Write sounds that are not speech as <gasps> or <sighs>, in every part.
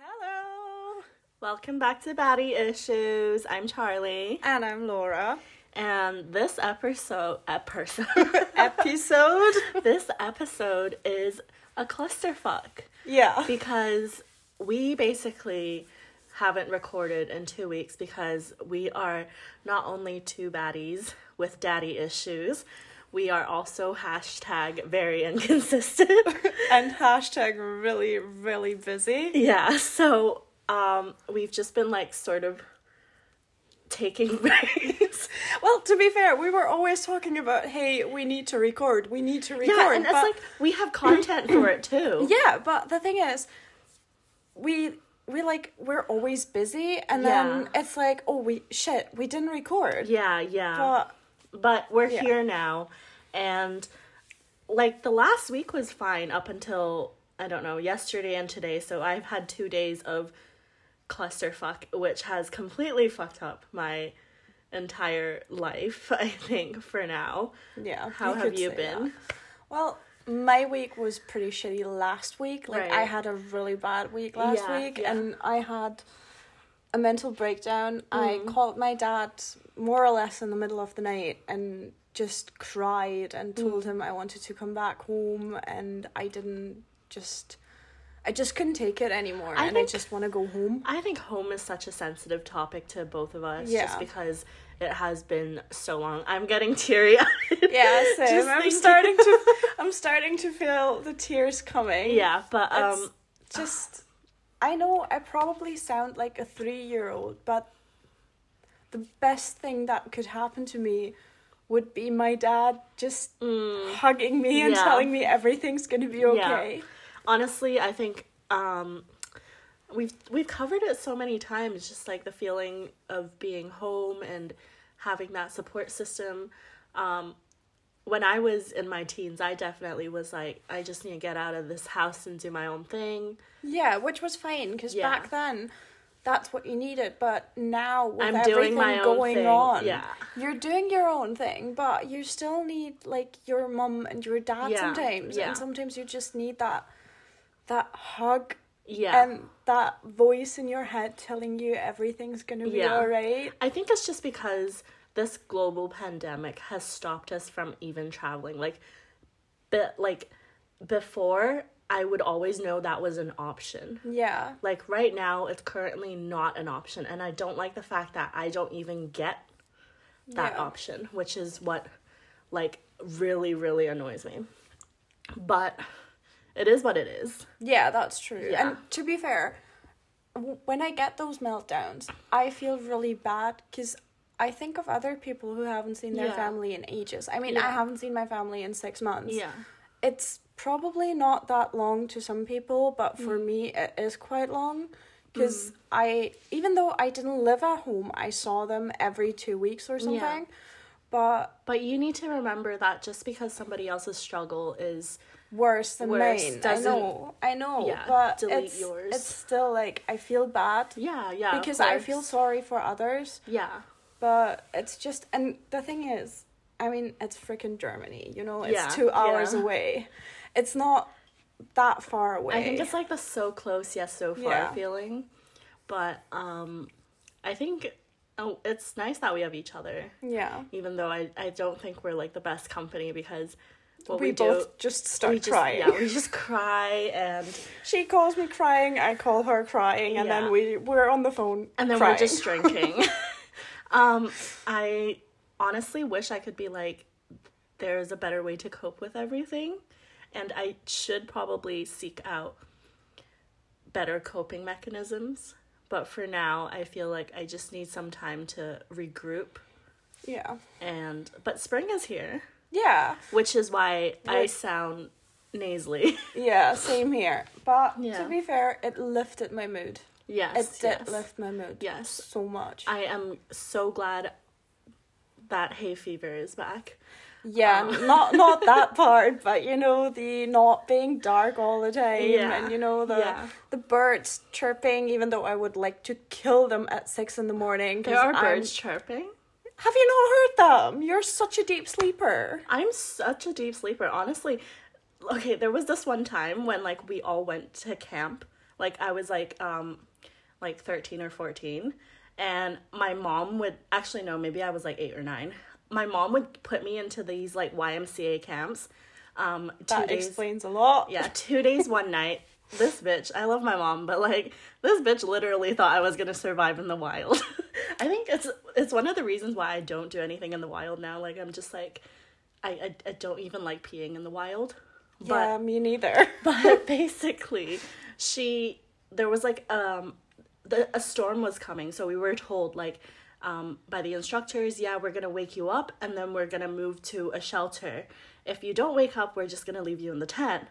Hello. Welcome back to Baddy Issues. I'm Charleigh, And I'm Laura. and this episode episode <laughs> Episode? this episode is a clusterfuck yeah. because we basically haven't recorded in two weeks because we are not only two baddies with daddy issues, we are also hashtag very <laughs> inconsistent. <laughs> And hashtag really, really busy. yeah, so um, we've just been like sort of taking <laughs> breaks. Well, to be fair, we were always talking about, hey, we need to record. We need to record. Yeah, and it's but- like we have content for it too. Yeah, but the thing is, we we like we're always busy, and then it's like, oh, we shit, we didn't record. Yeah, yeah. But But we're Yeah. here now and like the last week was fine up until I don't know, yesterday and today. So I've had 2 days of clusterfuck which has completely fucked up my entire life, <laughs> I think for now. yeah, How have you been? that. Well, my week was pretty shitty last week. Like I had a really bad week last Yeah, week, yeah. and I had a mental breakdown. I Mm. called my dad more or less in the middle of the night and just cried and told Mm. him I wanted to come back home, and I didn't just. I just couldn't take it anymore, I and think- I just want to go home. I think home is such a sensitive topic to both of us Yeah. just because it has been so long. I'm getting teary. <laughs> Yeah, same. I'm thinking- starting to. <laughs> I'm starting to feel the tears coming. Yeah, but um It's just I know I probably sound like a three year old, but the best thing that could happen to me would be my dad just mm, hugging me and Yeah. telling me everything's gonna be okay. honestly i think um we've we've covered it so many times just like the feeling of being home and having that support system um when i was in my teens i definitely was like i just need to get out of this house and do my own thing Yeah, which was fine because Yeah. back then that's what you needed, but now with I'm everything doing my own going thing, on, yeah. you're doing your own thing, but you still need like your mum and your dad Yeah, sometimes, yeah. and sometimes you just need that that hug yeah and that voice in your head telling you everything's gonna be Yeah. alright. I think it's just because this global pandemic has stopped us from even traveling. Like, but like before, I would always know that was an option. Yeah, Like right now, it's currently not an option, and I don't like the fact that I don't even get that Yeah. option, which is what like really really annoys me. But it is what it is. yeah, that's true. Yeah. And to be fair, w- when I get those meltdowns, I feel really bad because I think of other people who haven't seen their Yeah. family in ages. I mean, Yeah. I haven't seen my family in six months. Yeah. It's probably not that long to some people, but Mm. for me, it is quite long. Because I, even though I didn't live at home, I saw them every two weeks or something. But But you need to remember that just because somebody else's struggle is worse than Worse mine. I know, I know. yeah, but delete it's, yours. It's still like I feel bad yeah, yeah. because I feel sorry for others. Yeah. But it's just, and the thing is, I mean, it's freaking Germany. You know, it's Yeah, two hours yeah. away. It's not that far away. I think it's like the so close yet so far Yeah. feeling. But um I think oh it's nice that we have each other. yeah. Even though I, I don't think we're like the best company because what we, we, do both just start we just, crying. Yeah, we just cry and She calls me crying, I call her crying, and Yeah. then we we're on the phone. and then crying. we're just <laughs> drinking. <laughs> um I honestly wish I could be like there's a better way to cope with everything and I should probably seek out better coping mechanisms. But for now, I feel like I just need some time to regroup yeah, and but spring is here, yeah, which is why I sound nasally. <laughs> yeah. Same here. But Yeah. to be fair, it lifted my mood. yes. It did yes. lift my mood. Yes. so much. I am so glad that hay fever is back. Yeah, Um. not not <laughs> that part, but you know the not being dark all the time, Yeah, and you know the yeah. the birds chirping. Even though I would like to kill them at six in the morning. There are I'm- birds chirping. Have you not heard them? You're such a deep sleeper. I'm such a deep sleeper, honestly. Okay, there was this one time when like we all went to camp. Like I was like um like 13 or 14 and my mom would actually no, maybe I was like 8 or 9. My mom would put me into these like YMCA camps. Um two That days explains a lot. yeah, 2 days one <laughs> night. This bitch, I love my mom, but like this bitch literally thought I was going to survive in the wild. <laughs> I think it's it's one of the reasons why I don't do anything in the wild now. Like I'm just like I, I, I don't even like peeing in the wild. But yeah, me neither. <laughs> but <laughs> basically, she there was like um the a storm was coming, so we were told like um by the instructors, yeah, we're gonna wake you up and then we're gonna move to a shelter. If you don't wake up, we're just gonna leave you in the tent.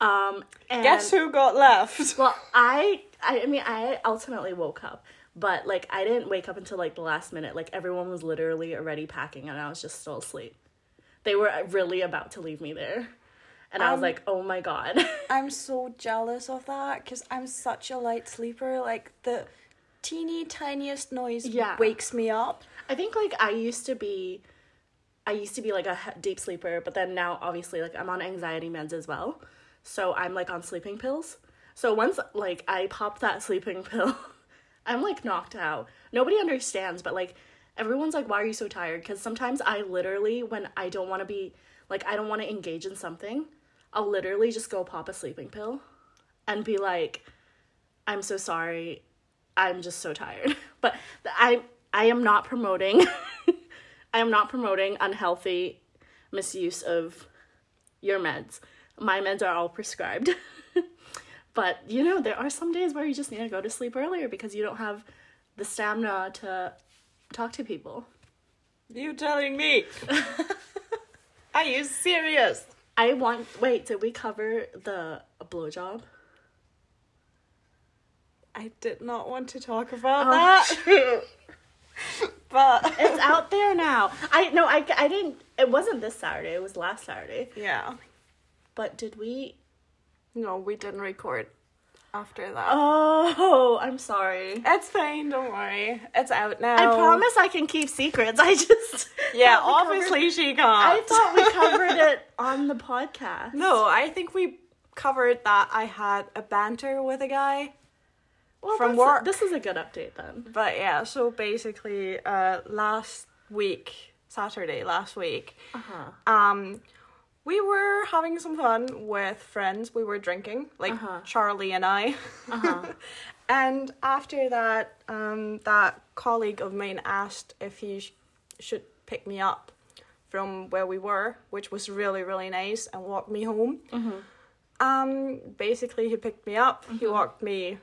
Um and Guess who got left? well, I, I I mean I ultimately woke up, but like I didn't wake up until like the last minute. Like everyone was literally already packing and I was just still asleep. They were really about to leave me there. And I was Um, like, "Oh my god." <laughs> I'm so jealous of that because I'm such a light sleeper. Like the teeny tiniest noise Yeah. wakes me up. I think like I used to be I used to be like a deep sleeper, but then now obviously like I'm on anxiety meds as well. So I'm like on sleeping pills. So once like I pop that sleeping <laughs> pill, I'm like knocked out. Nobody understands, but like everyone's like why are you so tired? Cuz sometimes I literally when I don't want to be like I don't want to engage in something, I'll literally just go pop a sleeping pill and be like I'm so sorry. I'm just so tired. <laughs> But I I am not promoting <laughs> I am not promoting unhealthy misuse of your meds. My meds are all prescribed. <laughs> but you know, there are some days where you just need to go to sleep earlier because you don't have the stamina to talk to people. You telling me? <laughs> Are you serious? I want wait, did we cover the blowjob? I did not want to talk about Oh, that. <laughs> <laughs> but It's out there now. I no, I I didn't it wasn't this Saturday, it was last Saturday. yeah, But did we no, we didn't record after that. Oh, I'm sorry. It's fine, don't worry. It's out now. I promise I can keep secrets. I just <laughs> Yeah, we covered- obviously she can't. I thought we <laughs> covered it on the podcast. No, I think we covered that I had a banter with a guy. well, from work. This is a good update then. But yeah, so basically, uh, last week, Saturday, last week, Uh huh. um, we were having some fun with friends. We were drinking, like Uh-huh. Charleigh and I. Uh huh. <laughs> and after that, um, that colleague of mine asked if he sh- should pick me up from where we were, which was really, really nice, and walk me home. Um, basically, he picked me up, he walked me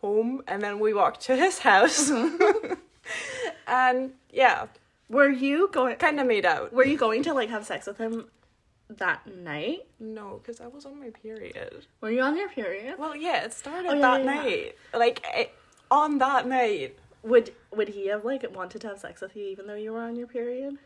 home, and then we walked to his house. <laughs> and yeah, Were you going? kind of made out. Were you going to like have sex with him that night? No, because I was on my period. Were you on your period? Well, yeah, it started Oh, yeah, that yeah, yeah. night. Like, it, on that night. Would Would he have like wanted to have sex with you even though you were on your period?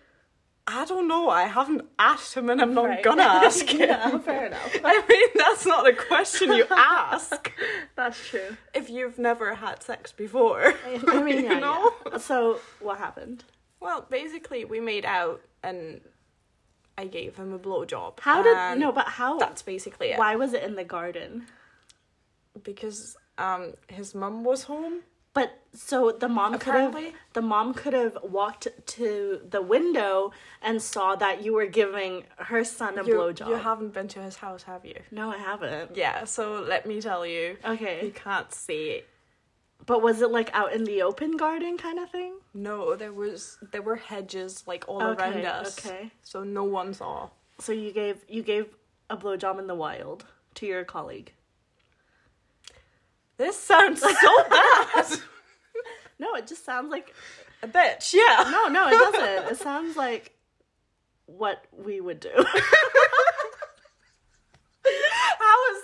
I don't know. I haven't asked him, and I'm not Right. gonna <laughs> ask him. yeah, fair enough. <laughs> I mean, that's not a question you <laughs> ask That's true. if you've never had sex before. I mean, yeah, you know. So what happened? Well, basically, we made out, and I gave him a blowjob. How did no? But how? That's basically it. Why was it in the garden? Because um, his mum was home. But so the mom could have the mom could have walked to the window and saw that you were giving her son a You, blowjob. you haven't been to his house, have you? no, I haven't. Yeah. So let me tell you, Okay. you can't see but was it like out in the open garden kind of thing? No, there was there were hedges like all Okay, around us. okay. So no one saw. So you gave you gave a blowjob in the wild to your colleague. This sounds so <laughs> bad. No, it just sounds like A bitch, yeah. no, no, it doesn't. it sounds like what we would do. <laughs>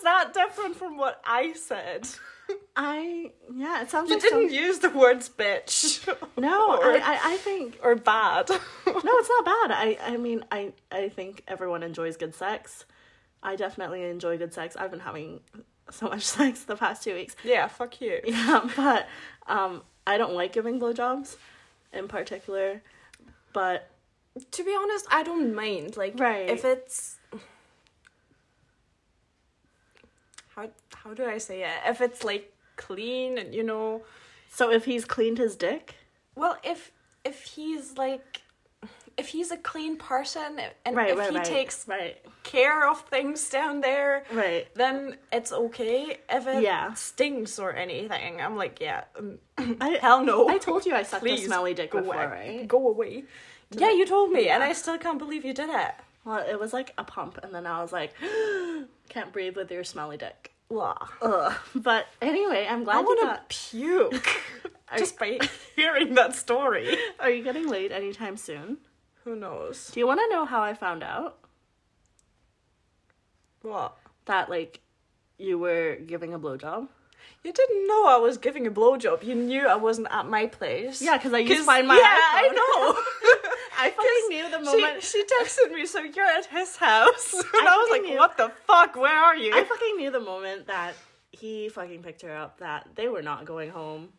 How is that different from what I said? <laughs> I yeah, it sounds like You like didn't some- use the words bitch. <laughs> no. <laughs> or, I, I I think or bad. no, it's not bad. I I mean I I think everyone enjoys good sex. I definitely enjoy good sex. I've been having so much sex the past two weeks. yeah, fuck you. Yeah, but um, I don't like giving blowjobs in particular. but To be honest, I don't mind. Like, Right. if it's how how do I say it? If it's like clean and you know, so if he's cleaned his dick, well, if if he's like if he's a clean person and right, if right, he right, takes care of things down there, right. then it's okay. If it Yeah. stinks or anything, I'm like, yeah, um, I, <clears throat> hell no. I told you I sucked a smelly dick go before, away. right? Go away. Yeah, you told me, and I still can't believe you did it. Well, it was like a pump, and then I was like, <gasps> can't breathe with your smelly dick. Blah. Ugh. But anyway, I'm glad I you want got. to puke <laughs> just by <laughs> hearing that story. Are you getting laid anytime soon? Who knows? Do you want to know how I found out What? that like you were giving a blowjob? You didn't know I was giving a blowjob. You knew I wasn't at my place. Yeah, because I used to find my. Yeah, iPhone. I know. <laughs> I fucking knew the moment. She, she texted me, so you're at his house. <laughs> And I I, was like, knew. what the fuck? Where are you? I fucking knew the moment that he fucking picked her up that they were not going home,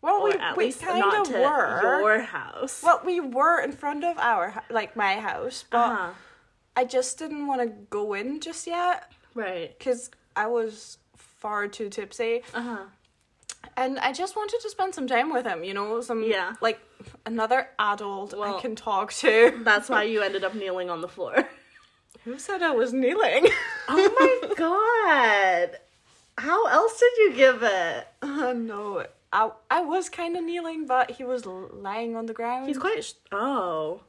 well, we, at we least kind not of to were. your house. Well, we were in front of our, like my house, but uh-huh. I just didn't want to go in just yet right. because I was far too tipsy. Uh huh. And I just wanted to spend some time with him, you know, some Yeah. like another adult Well- I can talk to. <laughs> That's why you ended up kneeling on the floor. <laughs> Who said I was kneeling? <laughs> Oh my god! How else did you give it? uh, no, I I was kind of kneeling, but he was lying on the ground. He's quite. Sh- oh,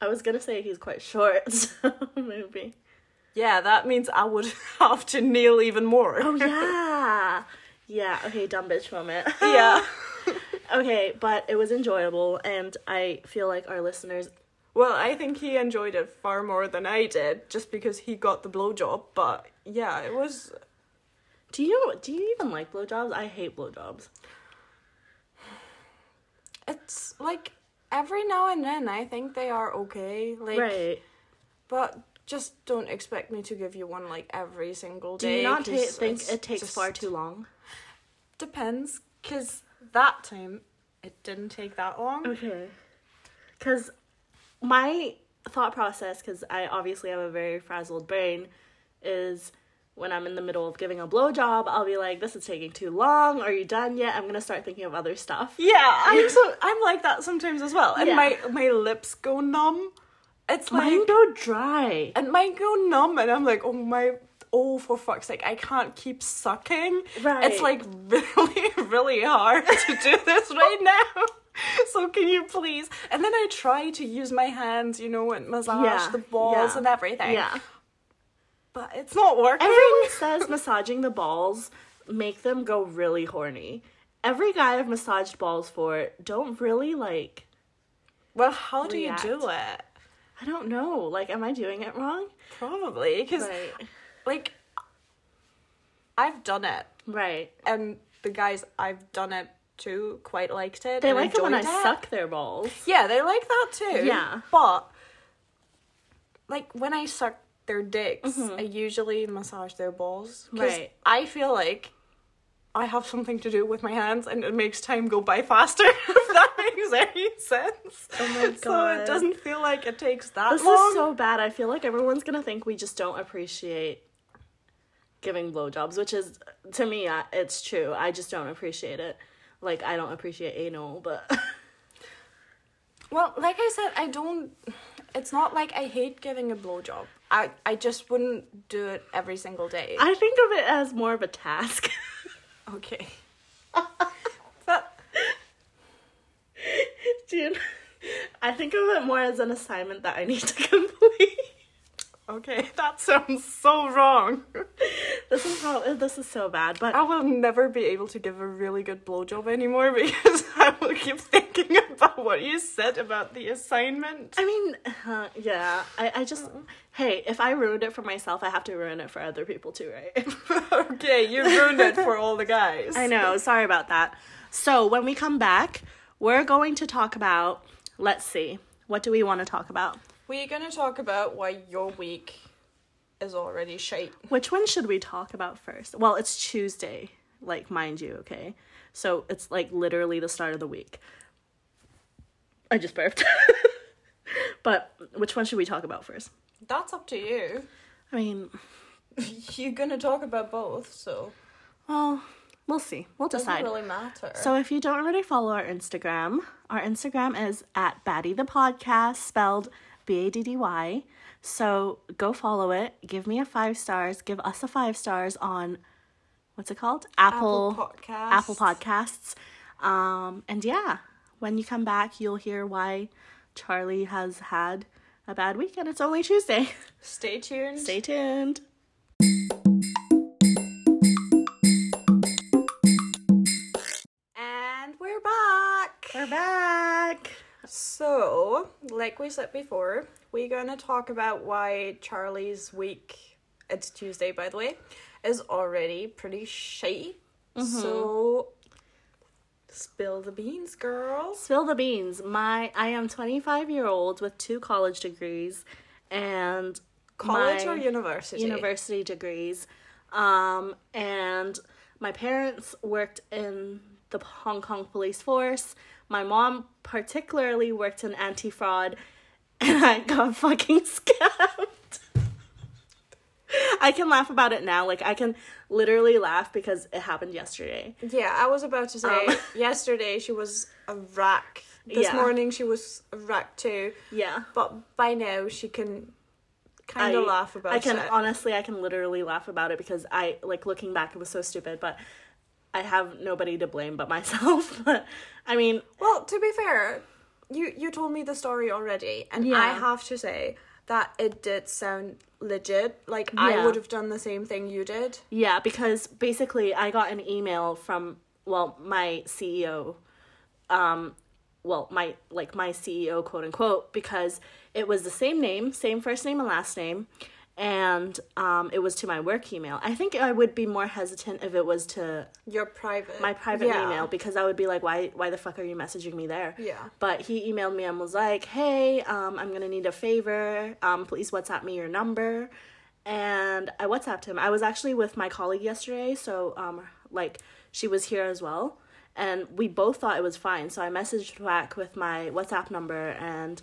I was gonna say he's quite short. So maybe. yeah, that means I would have to kneel even more. Oh yeah. Yeah. Okay. Dumb bitch moment. yeah. Okay, but it was enjoyable, and I feel like our listeners. Well, I think he enjoyed it far more than I did, just because he got the blowjob. But yeah, it was. Do you do you even like blowjobs? I hate blowjobs. It's like every now and then I think they are okay. Like, right. but just don't expect me to give you one like every single day. Do you not ta- think it takes just- far too long? Depends, because that time it didn't take that long. Okay. Because my thought process, because I obviously have a very frazzled brain, is when I'm in the middle of giving a blowjob, I'll be like, this is taking too long. Are you done yet? I'm going to start thinking of other stuff. Yeah, I'm <laughs> so I'm like that sometimes as well, and Yeah. my my lips go numb. It's like Mine go dry. and mine go numb, and I'm like, oh my. Oh, for fuck's sake, I can't keep sucking. Right. It's like <laughs> really, really hard to do this right now. So can you please? And then I try to use my hands, you know, and massage Yeah, the balls yeah, and everything. Yeah. But it's not working. Everyone <laughs> says massaging the balls make them go really horny. Every guy I've massaged balls for don't really like. well, how do you do it? I don't know. Like, am I doing it wrong? Probably because Right. Like I've done it, Right. and the guys I've done it to quite liked it. They like it when I suck their balls. Yeah, they like that too. Yeah. but like when I suck their dicks, Mm-hmm. I usually massage their balls. Right. I feel like I have something to do with my hands, and it makes time go by faster. <laughs> if that makes any sense. Oh my god. So it doesn't feel like it takes that This long. This is so bad. I feel like everyone's gonna think we just don't appreciate giving blowjobs, which is to me, I- it's true. I just don't appreciate it. Like I don't appreciate anal, but <laughs> Well, like I said, I don't. It's not like I hate giving a blowjob. I I just wouldn't do it every single day. I think of it as more of a task. <laughs> okay. <laughs> but Do you? I think of it more as an assignment that I need to complete. Okay, <laughs> that sounds so wrong. <laughs> This is how this is so bad, but I will never be able to give a really good blowjob anymore <laughs> because I will keep thinking about what you said about the assignment. I mean, uh, yeah, I, I just hey, if I ruined it for myself, I have to ruin it for other people too, right? okay, you ruined it for all the guys. I know. Sorry about that. So when we come back, we're going to talk about. Let's see. What do we want to talk about? We're gonna talk about why your week is already shite. Which one should we talk about first? Well, it's Tuesday, like mind you, okay? So it's like literally the start of the week. I just burped. <laughs> But which one should we talk about first? That's up to you. I mean, <laughs> You're gonna talk about both, so well, we'll see. We'll doesn't decide. really matter. So if you don't already follow our Instagram, our Instagram is at Baddy the Podcast, spelled B A D D Y. So go follow it. Give me a five stars. Give us a five stars on what's it called? Apple Apple Podcasts. Apple Podcasts. Um, and yeah, when you come back, you'll hear why Charleigh has had a bad week, and it's only Tuesday. <laughs> Stay tuned. Stay tuned. And we're back. We're back. So, like we said before, we're gonna talk about why Charleigh's week, it's Tuesday by the way, is already pretty shitty. So, spill the beans, girls. Spill the beans. My I am 25 year old with two college degrees and College or university? university degrees. Um and my parents worked in the Hong Kong police force. My mom particularly worked in anti-fraud and I got fucking <laughs> scammed. I can laugh about it now. Like I can literally laugh because it happened yesterday. Yeah, I was about to say, Um. <laughs> yesterday she was a wreck. This Yeah. morning she was a wreck too. Yeah. But by now she can kind of laugh about it. I can it. honestly, I can literally laugh about it because I like looking back, it was so stupid. But I have nobody to blame but <laughs> myself. but I mean, Well, to be fair, you you told me the story already, and I have to say that it did sound legit. Like I would have done the same thing you did. yeah, because basically, I got an email from well, my CEO, um, well, my like my CEO, quote unquote, because it was the same name, same first name and last name. And um, it was to my work email. I think I would be more hesitant if it was to Your private, my private Yeah. email because I would be like, why why the fuck are you messaging me there? Yeah. But he emailed me and was like, hey, um, I'm gonna need a favor. Um, please WhatsApp me your number. And I WhatsApped him. I was actually with my colleague yesterday, so um, like she was here as well, and we both thought it was fine. So I messaged back with my WhatsApp number and.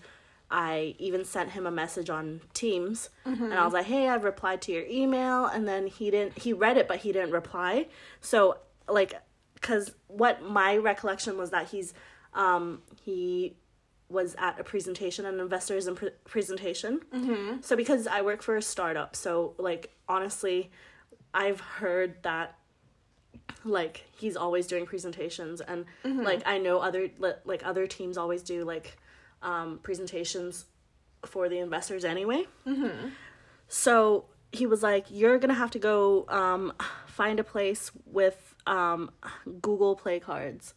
I even sent him a message on Teams and I was like, "Hey, I've replied to your email." And then he didn't he read it but he didn't reply. So like cuz what my recollection was that he's um he was at a presentation an investors pre- presentation. Mm-hmm. So because I work for a startup, so like honestly, I've heard that like he's always doing presentations and like I know other like other teams always do like um presentations for the investors anyway. So he was like, "You're gonna have to go um, find a place with um, Google Play cards,"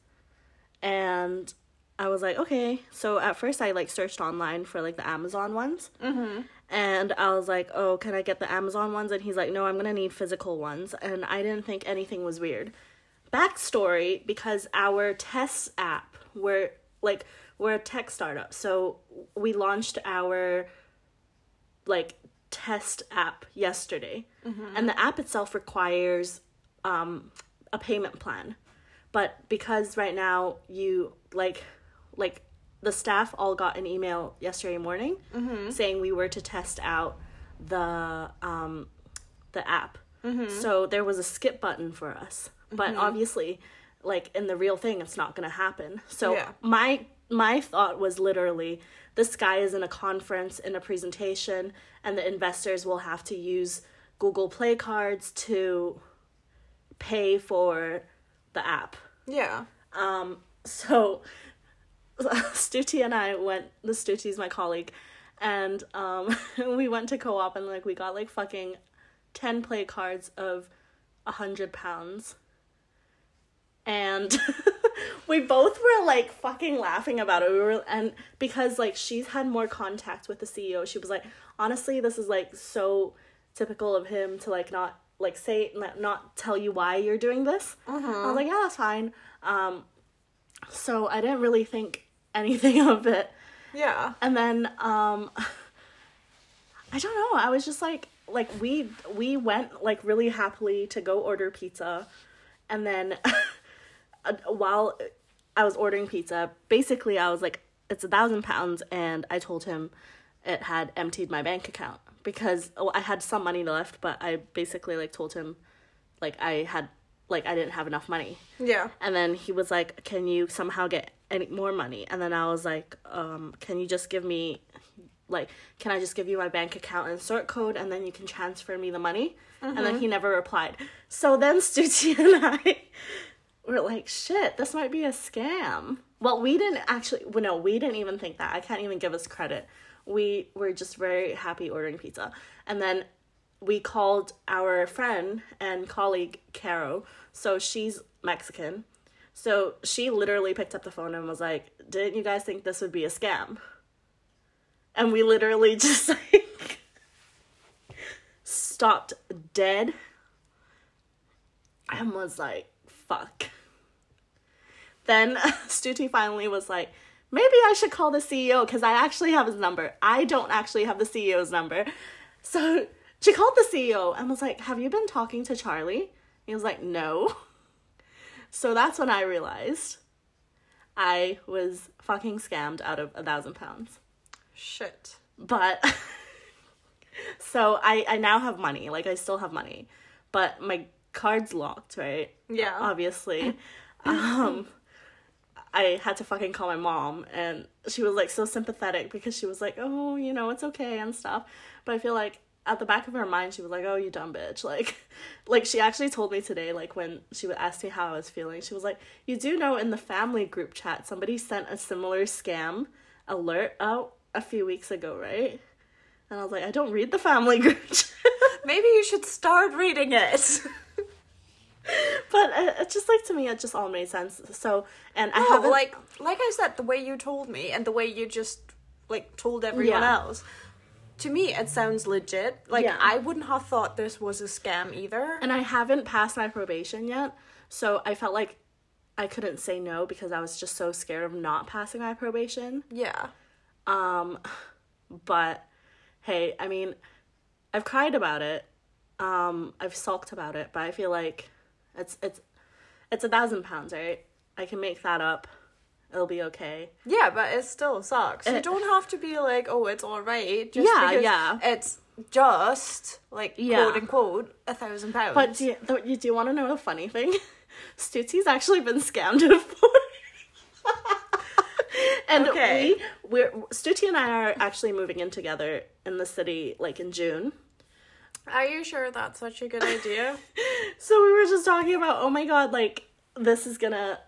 and I was like, "Okay." So at first, I like searched online for like the Amazon ones, mm-hmm. and I was like, "Oh, can I get the Amazon ones?" And he's like, "No, I'm gonna need physical ones," and I didn't think anything was weird. Backstory: because our test app, we're like we're a tech startup, so we launched our like test app yesterday. And the app itself requires um a payment plan. But because right now you like like the staff all got an email yesterday morning saying we were to test out the um the app. So there was a skip button for us. But obviously like in the real thing it's not going to happen. So Yeah. my my thought was literally this guy is in a conference in a presentation and the investors will have to use google play cards to pay for the app Yeah. um so <laughs> Stuti and I went the Stuti's my colleague and um <laughs> we went to co-op and like we got like fucking 10 play cards of a hundred pounds and <laughs> we both were like fucking laughing about it. We were and because like she's had more contact with the ceo she was like honestly this is like so typical of him to like not like say not, not tell you why you're doing this. I was like yeah that's fine. Um so i didn't really think anything <laughs> of it. Yeah. and then um I don't know, I was just like like we we went like really happily to go order pizza. And then <laughs> while I was ordering pizza, basically I was like it's a thousand pounds, and I told him it had emptied my bank account because oh, I had some money left, but I basically like told him like I had like I didn't have enough money. Yeah. And then he was like, "Can you somehow get any more money?" And then I was like, um, "Can you just give me like can I just give you my bank account and sort code and then you can transfer me the money?" And then he never replied. So then <laughs> Stuti and I were like, "Shit, this might be a scam." Well, we didn't actually well, no, we didn't even think that. I can't even give us credit. We were just very happy ordering pizza. And then we called our friend and colleague Caro. So she's Mexican. So she literally picked up the phone and was like, "Didn't you guys think this would be a scam?" And we literally <laughs> just like stopped dead and was like, "Fuck." Then <laughs> Stuti finally was like, "Maybe I should call the CEO because I actually have his number. I don't actually have the CEO's number." So <laughs> she called the CEO and was like, Have you been talking to Charleigh? He was like, No. <laughs> So that's when I realized I was fucking scammed out of a thousand pounds. Shit. But so I, I now have money. Like I still have money. But my card's locked, right? Yeah. Obviously. um I had to fucking call my mom and she was like so sympathetic because she was like, "Oh, you know, it's okay and stuff." But I feel like at the back of her mind she was like, "Oh, you dumb bitch." <laughs> Like like she actually told me today like when she would ask me how I was feeling. She was like, "You do know in the family group chat somebody sent a similar scam alert out a few weeks ago, right?" And I was like, "I don't read the family group <laughs> chat." Maybe you should start reading it. <laughs> <laughs> but uh, it's just like to me it just all made sense. So, and I no, haven't like like I said, the way you told me and the way you just like told everyone Yeah. else. To me, it sounds legit. Like Yeah. I wouldn't have thought this was a scam either. and I haven't passed my probation yet. So I felt like I couldn't say no because I was just so scared of not passing my probation. Yeah. Um but hey, I mean, I've cried about it. Um I've sulked about it, but I feel like it's it's it's a thousand pounds, right? I can make that up. It'll be okay. Yeah, but it still sucks. you don't have to be like, oh, it's all right. Just Yeah, because yeah. It's just like Yeah. quote unquote a thousand pounds. But do you, th- you do want to know a funny thing? <laughs> Stutzi's actually been scammed <laughs> before. <laughs> and Okay. we we're Stutzi and I are actually moving in together in the city like in June. Are you sure that's such a good idea? <laughs> So we were just talking about, oh my god, like this is gonna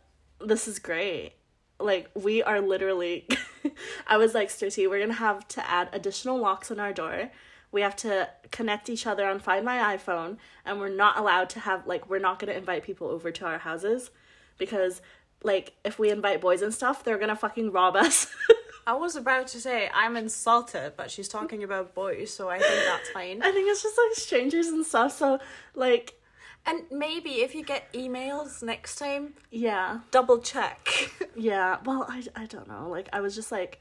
this is great. Like we are literally <laughs> I was like, Stutzi, we're gonna have to add additional locks on our door. We have to connect each other on Find My iPhone, and we're not allowed to have like we're not gonna invite people over to our houses because like if we invite boys and stuff, they're gonna fucking rob us. <laughs> I was about to say I'm insulted, but she's talking about boys, so I think that's fine. <laughs> I think it's just like strangers and stuff. So like And maybe if you get emails next time, yeah. double check. <laughs> Yeah, well, I, I don't know. Like, I was just like,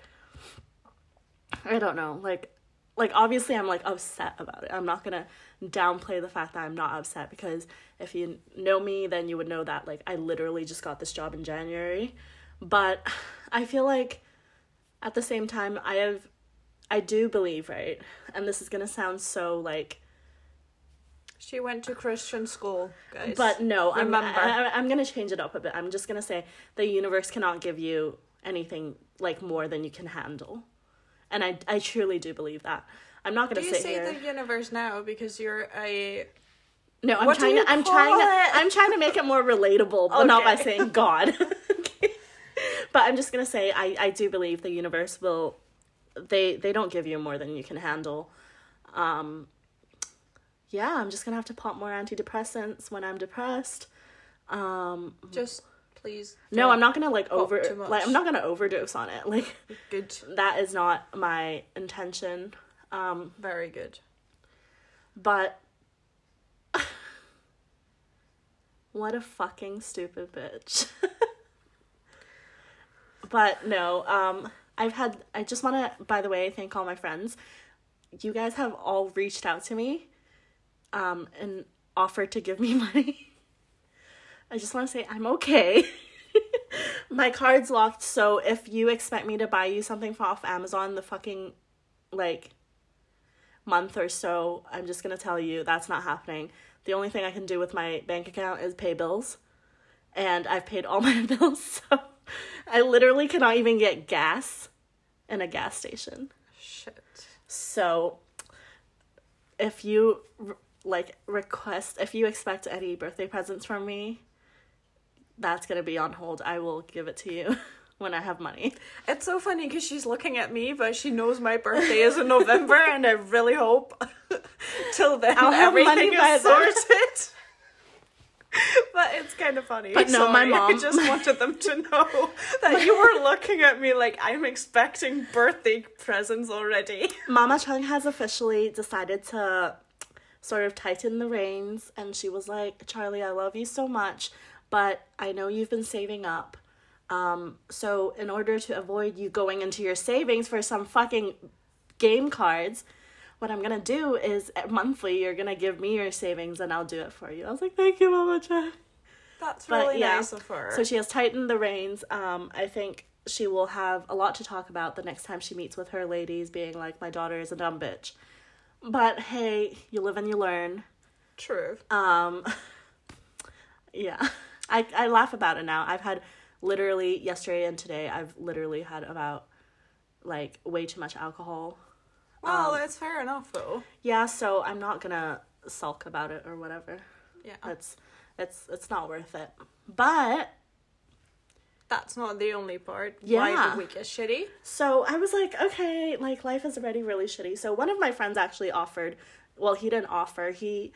I don't know. Like, like obviously, I'm like upset about it. I'm not gonna downplay the fact that I'm not upset because if you know me, then you would know that like I literally just got this job in January. But <sighs> I feel like at the same time, I have, I do believe right, and this is gonna sound so like she went to Christian school, guys. But no, I'm, Remember. I, I, I'm gonna change it up a bit. I'm just gonna say the universe cannot give you anything like more than you can handle, and I I truly do believe that. I'm not gonna say here. the universe now because you're a No, I'm what trying to. I'm trying to. I'm trying to make it more relatable, but not by saying God. <laughs> Okay. But I'm just gonna say I I do believe the universe will. They they don't give you more than you can handle. Um. Yeah, I'm just gonna have to pop more antidepressants when I'm depressed. Um. just please. No, I'm not gonna like over like I'm not gonna overdose on it. <laughs> Like Good, that is not my intention. Um, very good. but <laughs> what a fucking stupid bitch. <laughs> but no, um, I've had. I just want to, by the way, thank all my friends. You guys have all reached out to me, um, and offered to give me <laughs> money. I just want to say I'm okay. <laughs> My card's locked, so if you expect me to buy you something off Amazon the fucking like month or so, I'm just gonna tell you that's not happening. The only thing I can do with my bank account is pay bills. And I've paid all <laughs> my bills, so I literally cannot even get gas in a gas station. Shit. So if you like request if you expect any birthday presents from me, that's going to be on hold. I will give it to you <laughs> when I have money. It's so funny because she's looking at me, but she knows my birthday is in November, and I really hope <laughs> till then I'll have everything money by is sorted. <laughs> but it's kind of funny. But no, my mom- <laughs> I just wanted them to know that you were looking at me like I'm expecting birthday presents already. <laughs> Mama Chung has officially decided to sort of tighten the reins and she was like, "Charleigh, I love you so much, but I know you've been saving up. Um so in order to avoid you going into your savings for some fucking game cards, what I'm gonna do is uh, monthly you're gonna give me your savings and I'll do it for you. I was like, thank you, Mama Chung. That's But really yeah, nice of her. So she has tightened the reins. Um, I think she will have a lot to talk about the next time she meets with her ladies, being like, my daughter is a dumb bitch. But hey, you live and you learn. True. Um, <laughs> yeah, I I laugh about it now. I've had literally yesterday and today. I've literally had about like way too much alcohol. Well, um, it's fair enough though. Yeah, so I'm not gonna sulk about it or whatever. Yeah. It's it's it's not worth it. But That's not the only part. Yeah. Why the week is shitty. So I was like, okay, like life is already really shitty. So one of my friends actually offered, well, he didn't offer. He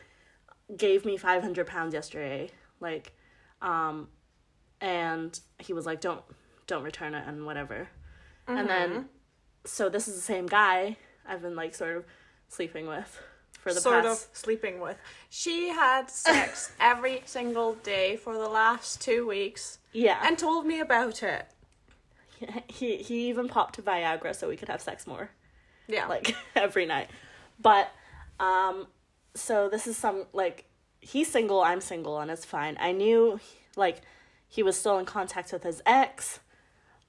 gave me 500 pounds yesterday. Like, um, and he was like, don't, don't return it and whatever. And then, so this is the same guy I've been like sort of sleeping with for the sort past. of sleeping with. She had sex <laughs> every single day for the last two weeks Yeah. and told me about it. he, he even popped Viagra so we could have sex more. Yeah. like <laughs> every night. But um so this is some like he's single, I'm single and it's fine. I knew like he was still in contact with his ex,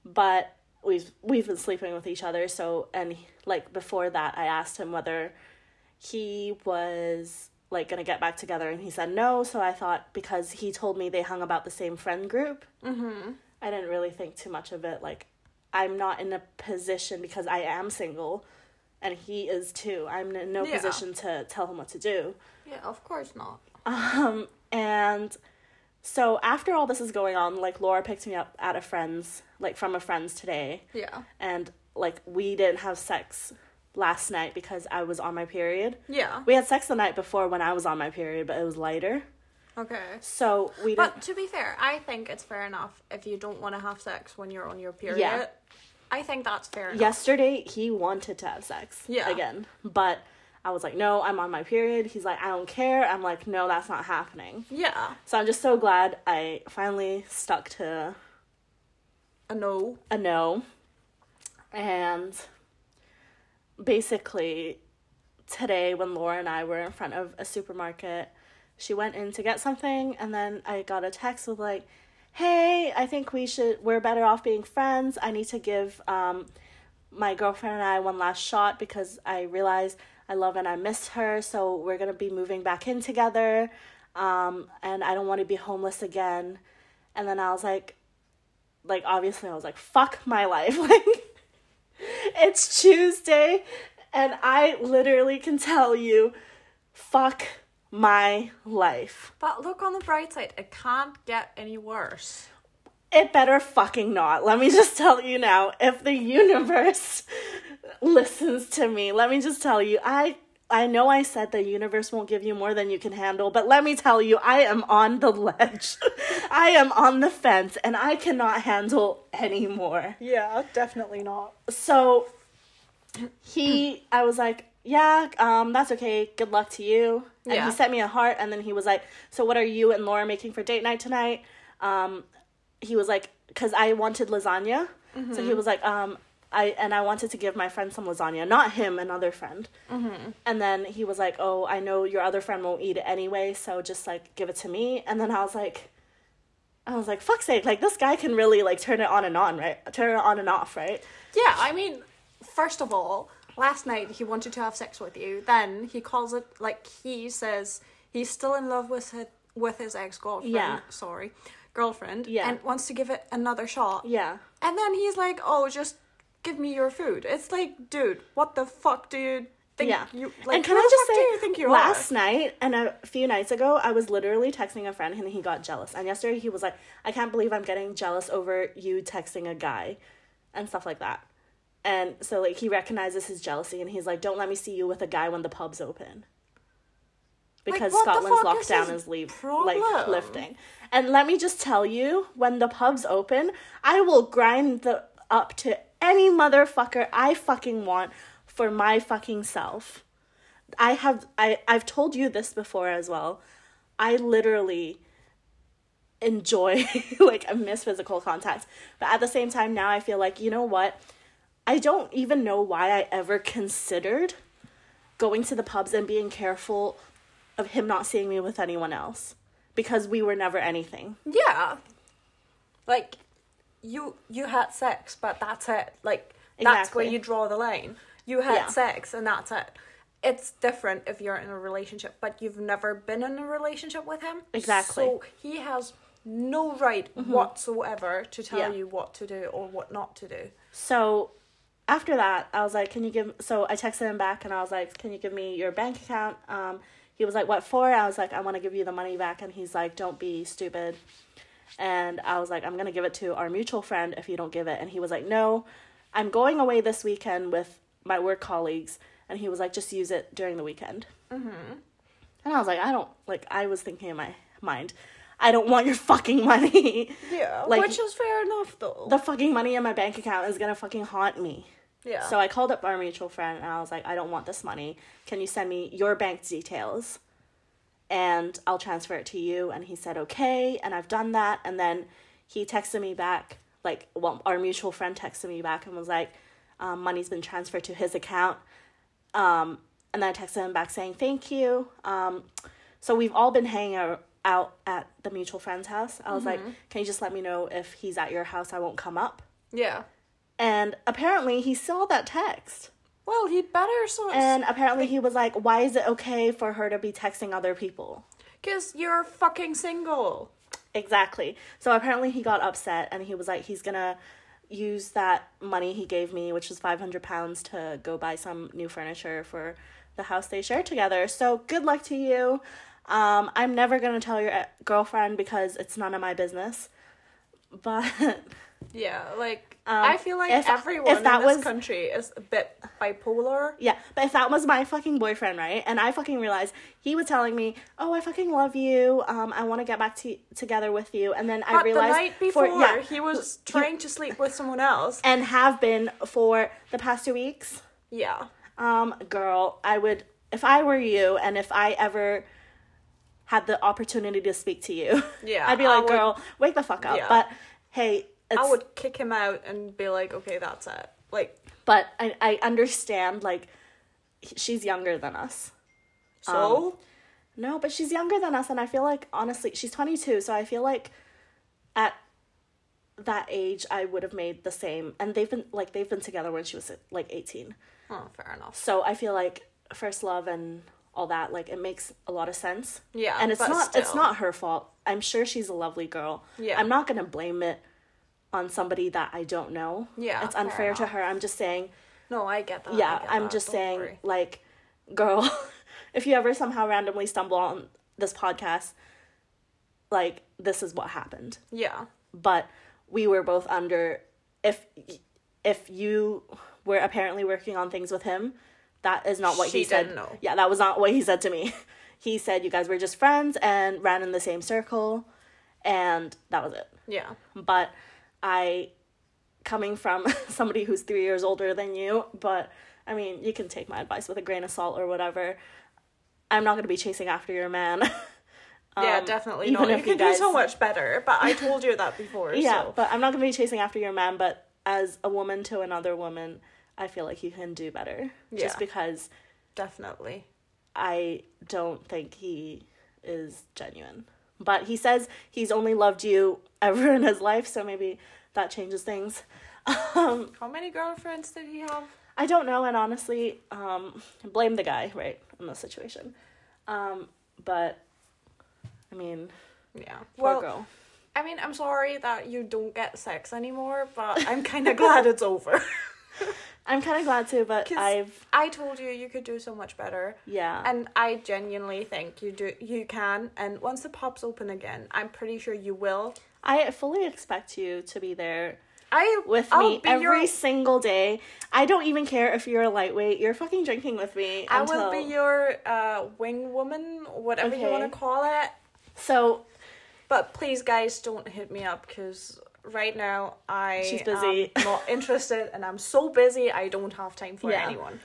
but we've we've been sleeping with each other so and like before that I asked him whether he was like gonna get back together and he said no so i thought because he told me they hung about the same friend group mm-hmm. i didn't really think too much of it like i'm not in a position because i am single and he is too i'm in no Yeah. position to tell him what to do yeah, of course not. um and so after all this is going on like laura picked me up at a friend's like from a friend's today Yeah. and like we didn't have sex last night because i was on my period Yeah. we had sex the night before when I was on my period, but it was lighter. Okay. So we didn't. But to be fair, I think it's fair enough if you don't want to have sex when you're on your period. Yeah. I think that's fair enough. Yesterday, he wanted to have sex. Yeah. Again. But I was like, no, I'm on my period. He's like, I don't care. I'm like, no, that's not happening. Yeah. So I'm just so glad I finally stuck to A no. a no. And basically, today when Laura and I were in front of a supermarket, she went in to get something, and then I got a text with like, "Hey, I think we should. We're better off being friends. I need to give um, my girlfriend and I one last shot because I realize I love and I miss her. So we're gonna be moving back in together, um, and I don't want to be homeless again." And then I was like, like obviously I was like, fuck my life. <laughs> Like it's Tuesday and I literally can tell you, fuck my life. But look on the bright side, it can't get any worse. It better fucking not. Let me just tell you now, if the universe <laughs> listens to me, let me just tell you, I I know I said the universe won't give you more than you can handle, but let me tell you, I am on the ledge. <laughs> I am on the fence and I cannot handle anymore. Yeah, definitely not. so he i was like yeah um that's okay good luck to you and Yeah. he sent me a heart and then he was like so what are you and laura making for date night tonight um he was like because i wanted lasagna so he was like um I and I wanted to give my friend some lasagna, not him, another friend. Mm-hmm. And then he was like, "Oh, I know your other friend won't eat it anyway, so just like give it to me." And then I was like, I was like, fuck's sake, like this guy can really like turn it on and on, right? Turn it on and off, right? Yeah, I mean, first of all, last night he wanted to have sex with you. Then he calls it like he says he's still in love with his, with his ex girlfriend. Yeah. Sorry, girlfriend. Yeah. And wants to give it another shot. Yeah. And then he's like, "Oh, just give me your food." It's like, dude, what the fuck do you think yeah. you like? and can I just say, think you last are? night and a few nights ago, I was literally texting a friend and he got jealous. And yesterday he was like, I can't believe I'm getting jealous over you texting a guy and stuff like that. And so like he recognizes his jealousy and he's like, Don't let me see you with a guy when the pub's open. Because the Scotland's fuck is lockdown is leave problem? like lifting. And let me just tell you, when the pub's open, I will grind the up to any motherfucker I fucking want for my fucking self. I have I I've told you this before as well. I literally enjoy <laughs> like I miss physical contact. But at the same time now I feel like, you know what? I don't even know why I ever considered going to the pubs and being careful of him not seeing me with anyone else because we were never anything. Yeah. Like you you had sex, but that's it. Like that's where you draw the line. You had Yeah. sex and that's it. It's different if you're in a relationship, but you've never been in a relationship with him. Exactly. So he has no right whatsoever to tell Yeah. you what to do or what not to do. So after that, I was like, "Can you give?" So I texted him back, and I was like, "Can you give me your bank account?" Um, he was like, "What for?" I was like, "I want to give you the money back," and he's like, "Don't be stupid." And I was like, "I'm gonna give it to our mutual friend if you don't give it." And he was like, "No, I'm going away this weekend with my work colleagues," and he was like, "Just use it during the weekend." Mm-hmm. And I was like, "I don't like." I was thinking in my mind, "I don't want your fucking money." <laughs> Yeah, <laughs> Like- which is fair enough though. the fucking money in my bank account is gonna fucking haunt me. yeah. So I called up our mutual friend and I was like, I don't want this money. Can you send me your bank details? And I'll transfer it to you. And he said, okay. And I've done that. And then he texted me back, like, well, our mutual friend texted me back and was like, um, money's been transferred to his account. Um, and then I texted him back saying, thank you. Um, so we've all been hanging out out at the mutual friend's house. I was like, can you just let me know if he's at your house? I won't come up. yeah. And apparently he saw that text. Well, he'd better so And apparently he was like, why is it okay for her to be texting other people? because you're fucking single. Exactly. So apparently he got upset and he was like, he's gonna use that money he gave me, which was 500 pounds, to go buy some new furniture for the house they share together. So good luck to you. Um, I'm never gonna tell your uh, girlfriend because it's none of my business. <laughs> But Yeah, like I feel like Um, if- everyone if that in this was- country is a bit bipolar. Yeah, but if that was my fucking boyfriend, right? And I fucking realized he was telling me, "Oh, I fucking love you. Um, I want to get back to together with you." And then I But the realized night before, for yeah, he was trying to sleep with someone else. and have been for the past two weeks. Yeah, Um, girl, I would if I were you, and if I ever had the opportunity to speak to you, Yeah, <laughs> I'd be like, would- "Girl, wake the fuck up." Yeah. But hey, it's, I would kick him out and be like, okay, that's it. Like, But I I understand like she's younger than us. so um, No, but she's younger than us, and I feel like honestly, she's twenty two. So I feel like at that age, I would have made the same. And they've been like they've been together when she was like eighteen. oh, fair enough. So I feel like first love and all that like it makes a lot of sense. Yeah, and it's not it's not her fault. I'm sure she's a lovely girl. Yeah. I'm not gonna blame it on somebody that I don't know. Yeah, it's unfair to her. I'm just saying No, I get that. Yeah i'm that, just don't saying worry. like girl <laughs> if you ever somehow randomly stumble on this podcast like this is what happened Yeah, but we were both under if if you were apparently working on things with him that is not what he She said didn't know. yeah that was not what he said to me <laughs> he said you guys were just friends and ran in the same circle and that was it yeah, but I coming from <laughs> somebody who's three years older than you, but I mean, you can take my advice with a grain of salt or whatever. I'm not gonna be chasing after your man. <laughs> yeah, Um, definitely even not. You if can you guys- do so much better. But I told you that before. <laughs> yeah, so. but I'm not gonna be chasing after your man. But as a woman to another woman, I feel like you can do better. Yeah. Just because definitely. I don't think he is genuine. But he says he's only loved you ever <laughs> in his life, so maybe that changes things. Um, How many girlfriends did he have? I don't know, and honestly, um, blame the guy, right, in this situation. Um, but, I mean, Yeah. poor Well, girl. I mean, I'm sorry that you don't get sex anymore, but I'm kind of <laughs> glad it's over. <laughs> I'm kind of glad too, but I've, I told you you could do so much better. yeah. And I genuinely think you do you can and once the pubs open again, I'm pretty sure you will. I fully expect you to be there I with I'll me every your, single day. I don't even care if you're a lightweight. You're fucking drinking with me. I until... will be your uh wing woman, whatever you want to call it. So But please guys don't hit me up cuz right now I She's busy. am not <laughs> interested and I'm so busy I don't have time for Yeah. anyone.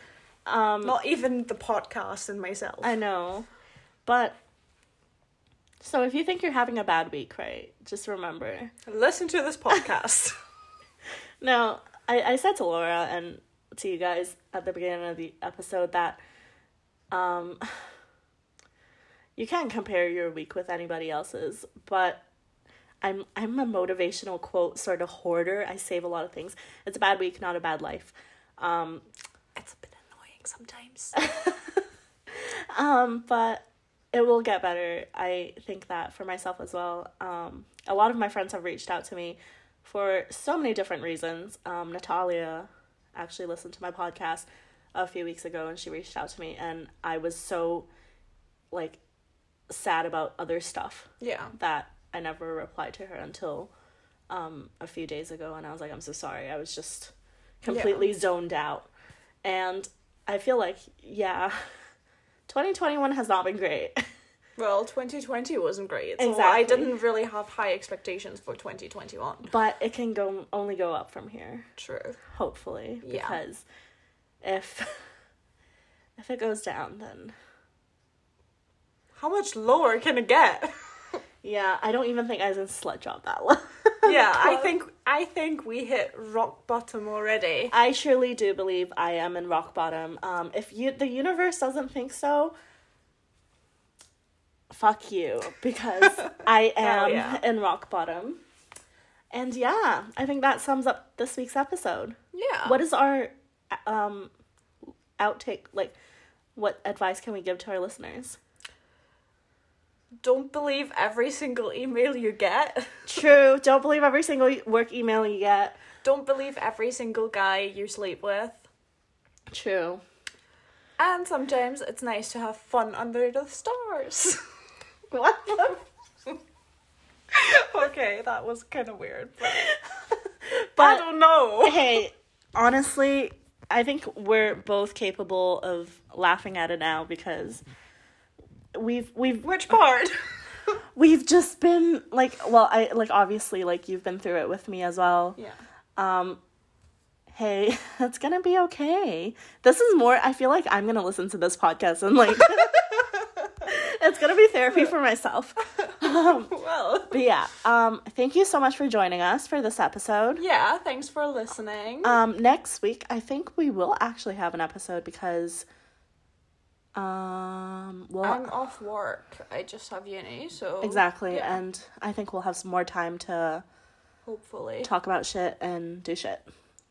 um, Not even the podcast and myself. I know, but so if you think you're having a bad week, right? Just remember. Listen to this podcast. <laughs> <laughs> Now, I, I said to Laura and to you guys at the beginning of the episode that um <sighs> you can't compare your week with anybody else's, but I'm I'm a motivational quote sort of hoarder. I save a lot of things. It's a bad week, not a bad life. Um it's a bit annoying sometimes. <laughs> um but it will get better. I think that for myself as well. Um a lot of my friends have reached out to me for so many different reasons. Um, Natalia actually listened to my podcast a few weeks ago and she reached out to me and I was so like sad about other stuff yeah. that I never replied to her until um a few days ago and I was like I'm so sorry. I was just completely zoned out. And I feel like yeah <laughs> 2021 has not been great. <laughs> Well, 2020 wasn't great. So I didn't really have high expectations for 2021. but it can go only go up from here. True. hopefully Yeah. because if <laughs> if it goes down then How much lower can it get? Yeah i don't even think i can slut job that long. <laughs> yeah, I think I think we hit rock bottom already. i surely do believe i am in rock bottom um if you the universe doesn't think so fuck you <laughs> because i am yeah. in rock bottom and yeah i think that sums up this week's episode Yeah. what is our um outtake like what advice can we give to our listeners Don't believe every single email you get. <laughs> True. Don't believe every single work email you get. Don't believe every single guy you sleep with. True. And sometimes it's nice to have fun under the stars. <laughs> What? <laughs> okay, that was kind of weird. But I don't know. hey, honestly, I think we're both capable of laughing at it now because we've we've Which part? <laughs> we've just been like well, I like obviously like you've been through it with me as well. yeah. Um hey, <laughs> it's going to be okay. This is more I feel like I'm going to listen to this podcast and like <laughs> it's going to be therapy for myself. Um, Well. But yeah, um, thank you so much for joining us for this episode. Yeah, thanks for listening. Um, next week, I think we will actually have an episode because, um, well, I'm off work. I just have uni, so exactly, yeah, and I think we'll have some more time to hopefully. talk about shit and do shit.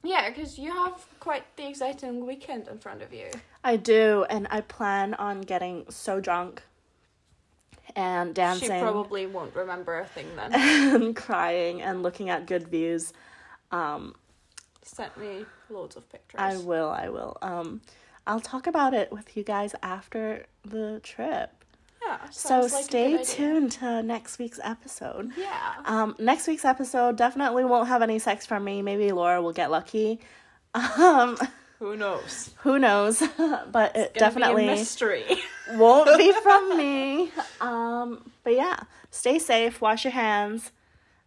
Yeah, because you have quite the exciting weekend in front of you. I do, and I plan on getting so drunk and dancing She probably won't remember a thing then. <laughs> and crying and looking at good views. Um, Sent me loads of pictures. I will, I will. Um, I'll talk about it with you guys after the trip. yeah. So like stay tuned to next week's episode. Yeah. Um, next week's episode definitely won't have any sex from me. Maybe Laura will get lucky. Um, Who knows? who knows? <laughs> but it be a definitely mystery. <laughs> won't be from me. Um, but yeah, stay safe. Wash your hands.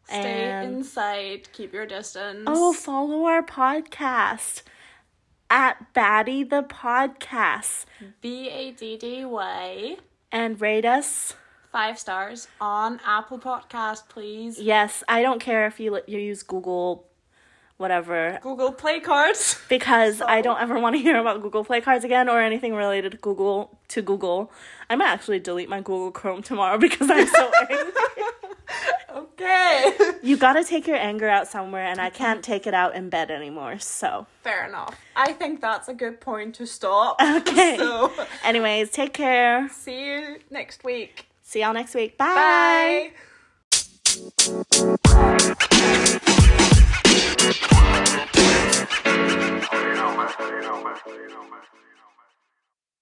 Stay And- inside. Keep your distance. Oh, follow our podcast at Baddy the Podcast B A D D Y. and rate us. Five stars on Apple Podcast, please. Yes, I don't care if you you use Google, whatever, Google Play cards. <laughs> because I don't ever want to hear about Google Play cards again or anything related to Google to Google. I might actually delete my Google Chrome tomorrow <laughs> because I'm so <laughs> angry. <laughs> okay. You gotta take your anger out somewhere, and I mm-hmm. can't take it out in bed anymore, so. Fair enough. I think that's a good point to stop. <laughs> Okay. So, anyways, take care. See you next week. See y'all next week. Bye. Bye.